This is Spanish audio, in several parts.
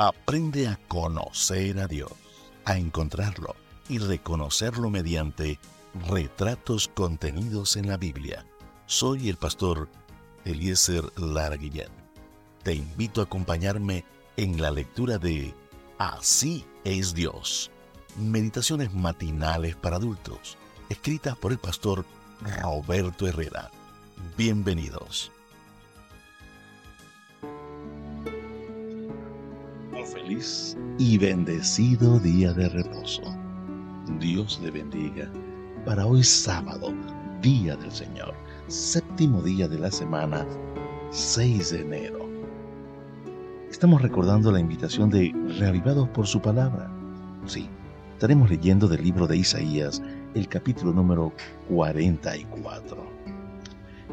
Aprende a conocer a Dios, a encontrarlo y reconocerlo mediante retratos contenidos en la Biblia. Soy el pastor Eliezer Lara Guillén. Te invito a acompañarme en la lectura de Así es Dios. Meditaciones matinales para adultos, escritas por el pastor Roberto Herrera. Bienvenidos. Y bendecido día de reposo. Dios le bendiga para hoy sábado, día del Señor, séptimo día de la semana, 6 de enero. Estamos recordando la invitación de Reavivados por su palabra. Sí, estaremos leyendo del libro de Isaías, el capítulo número 44.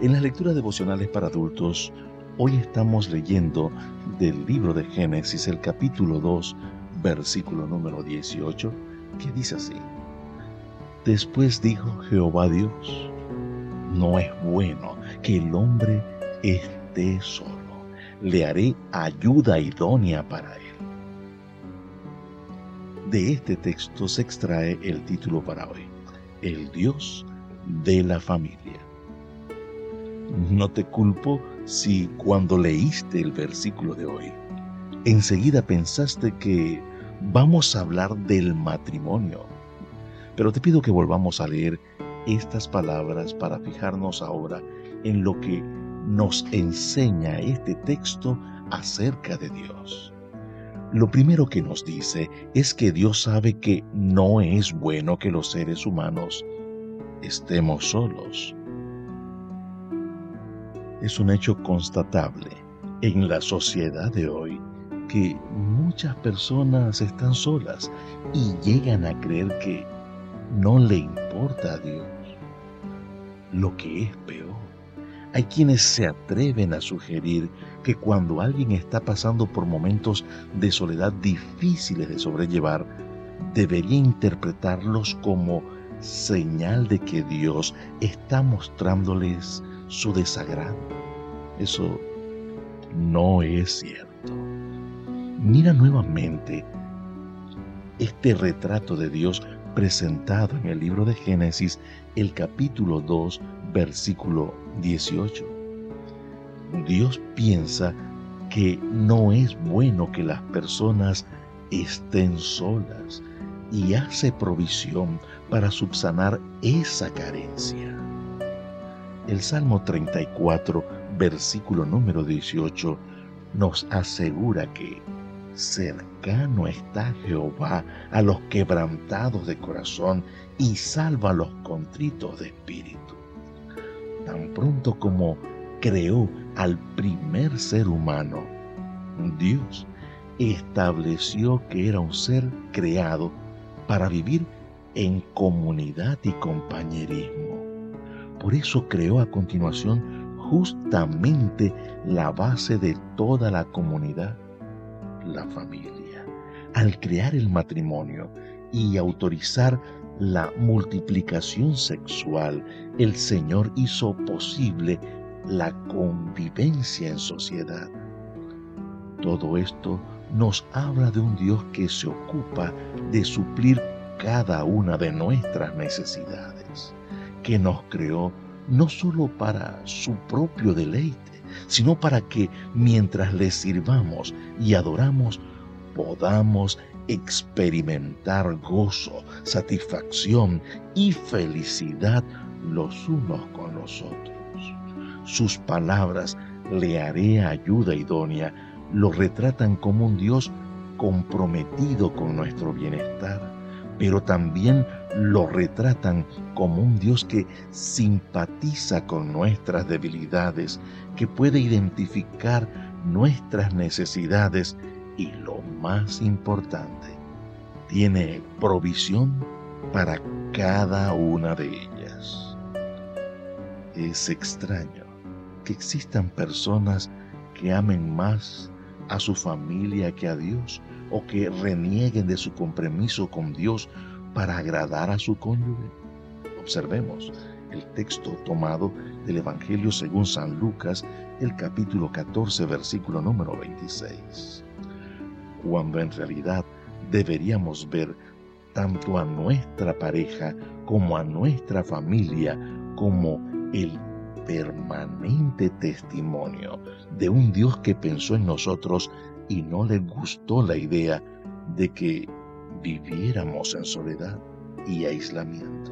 En las lecturas devocionales para adultos, hoy estamos leyendo del libro de Génesis, el capítulo 2, versículo número 18, que dice así. Después dijo Jehová Dios, no es bueno que el hombre esté solo. Le haré ayuda idónea para él. De este texto se extrae el título para hoy, El Dios de la familia. No te culpo si cuando leíste el versículo de hoy, enseguida pensaste que vamos a hablar del matrimonio. Pero te pido que volvamos a leer estas palabras para fijarnos ahora en lo que nos enseña este texto acerca de Dios. Lo primero que nos dice es que Dios sabe que no es bueno que los seres humanos estemos solos. Es un hecho constatable en la sociedad de hoy que muchas personas están solas y llegan a creer que no le importa a Dios. Lo que es peor, hay quienes se atreven a sugerir que cuando alguien está pasando por momentos de soledad difíciles de sobrellevar, debería interpretarlos como señal de que Dios está mostrándoles su desagrado. Eso no es cierto. Mira nuevamente este retrato de Dios presentado en el libro de Génesis, el capítulo 2, versículo 18. Dios piensa que no es bueno que las personas estén solas y hace provisión para subsanar esa carencia. El Salmo 34, versículo número 18, nos asegura que Cercano está Jehová a los quebrantados de corazón y salva a los contritos de espíritu. Tan pronto como creó al primer ser humano, Dios estableció que era un ser creado para vivir en comunidad y compañerismo. Por eso creó a continuación justamente la base de toda la comunidad la familia. Al crear el matrimonio y autorizar la multiplicación sexual, el Señor hizo posible la convivencia en sociedad. Todo esto nos habla de un Dios que se ocupa de suplir cada una de nuestras necesidades, que nos creó no solo para su propio deleite, sino para que mientras le sirvamos y adoramos, podamos experimentar gozo, satisfacción y felicidad los unos con los otros. Sus palabras, le haré ayuda idónea, lo retratan como un Dios comprometido con nuestro bienestar pero también lo retratan como un Dios que simpatiza con nuestras debilidades, que puede identificar nuestras necesidades y lo más importante, tiene provisión para cada una de ellas. Es extraño que existan personas que amen más a su familia que a Dios o que renieguen de su compromiso con Dios para agradar a su cónyuge. Observemos el texto tomado del Evangelio según San Lucas, el capítulo 14, versículo número 26. cuando en realidad deberíamos ver tanto a nuestra pareja como a nuestra familia como el permanente testimonio de un Dios que pensó en nosotros y no le gustó la idea de que viviéramos en soledad y aislamiento.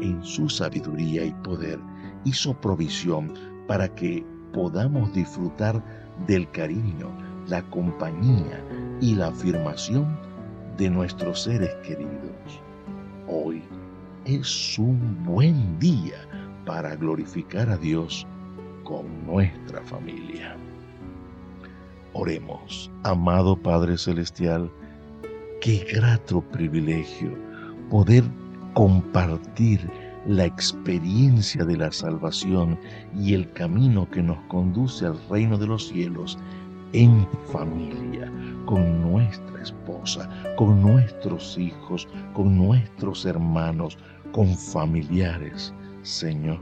En su sabiduría y poder hizo provisión para que podamos disfrutar del cariño, la compañía y la afirmación de nuestros seres queridos. Hoy es un buen día para glorificar a Dios con nuestra familia. Oremos, amado Padre Celestial, qué grato privilegio poder compartir la experiencia de la salvación y el camino que nos conduce al reino de los cielos en familia, con nuestra esposa, con nuestros hijos, con nuestros hermanos, con familiares. Señor,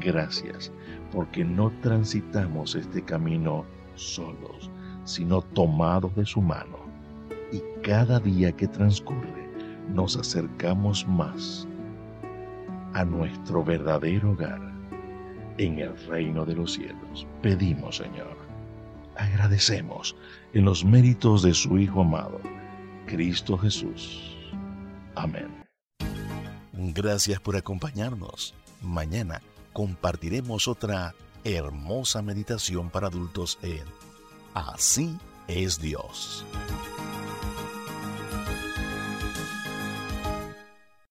gracias, porque no transitamos este camino solos, sino tomados de su mano. Y cada día que transcurre, nos acercamos más a nuestro verdadero hogar en el reino de los cielos. Pedimos, Señor, agradecemos en los méritos de su Hijo amado, Cristo Jesús. Amén. Gracias por acompañarnos. Mañana compartiremos otra hermosa meditación para adultos en Así es Dios.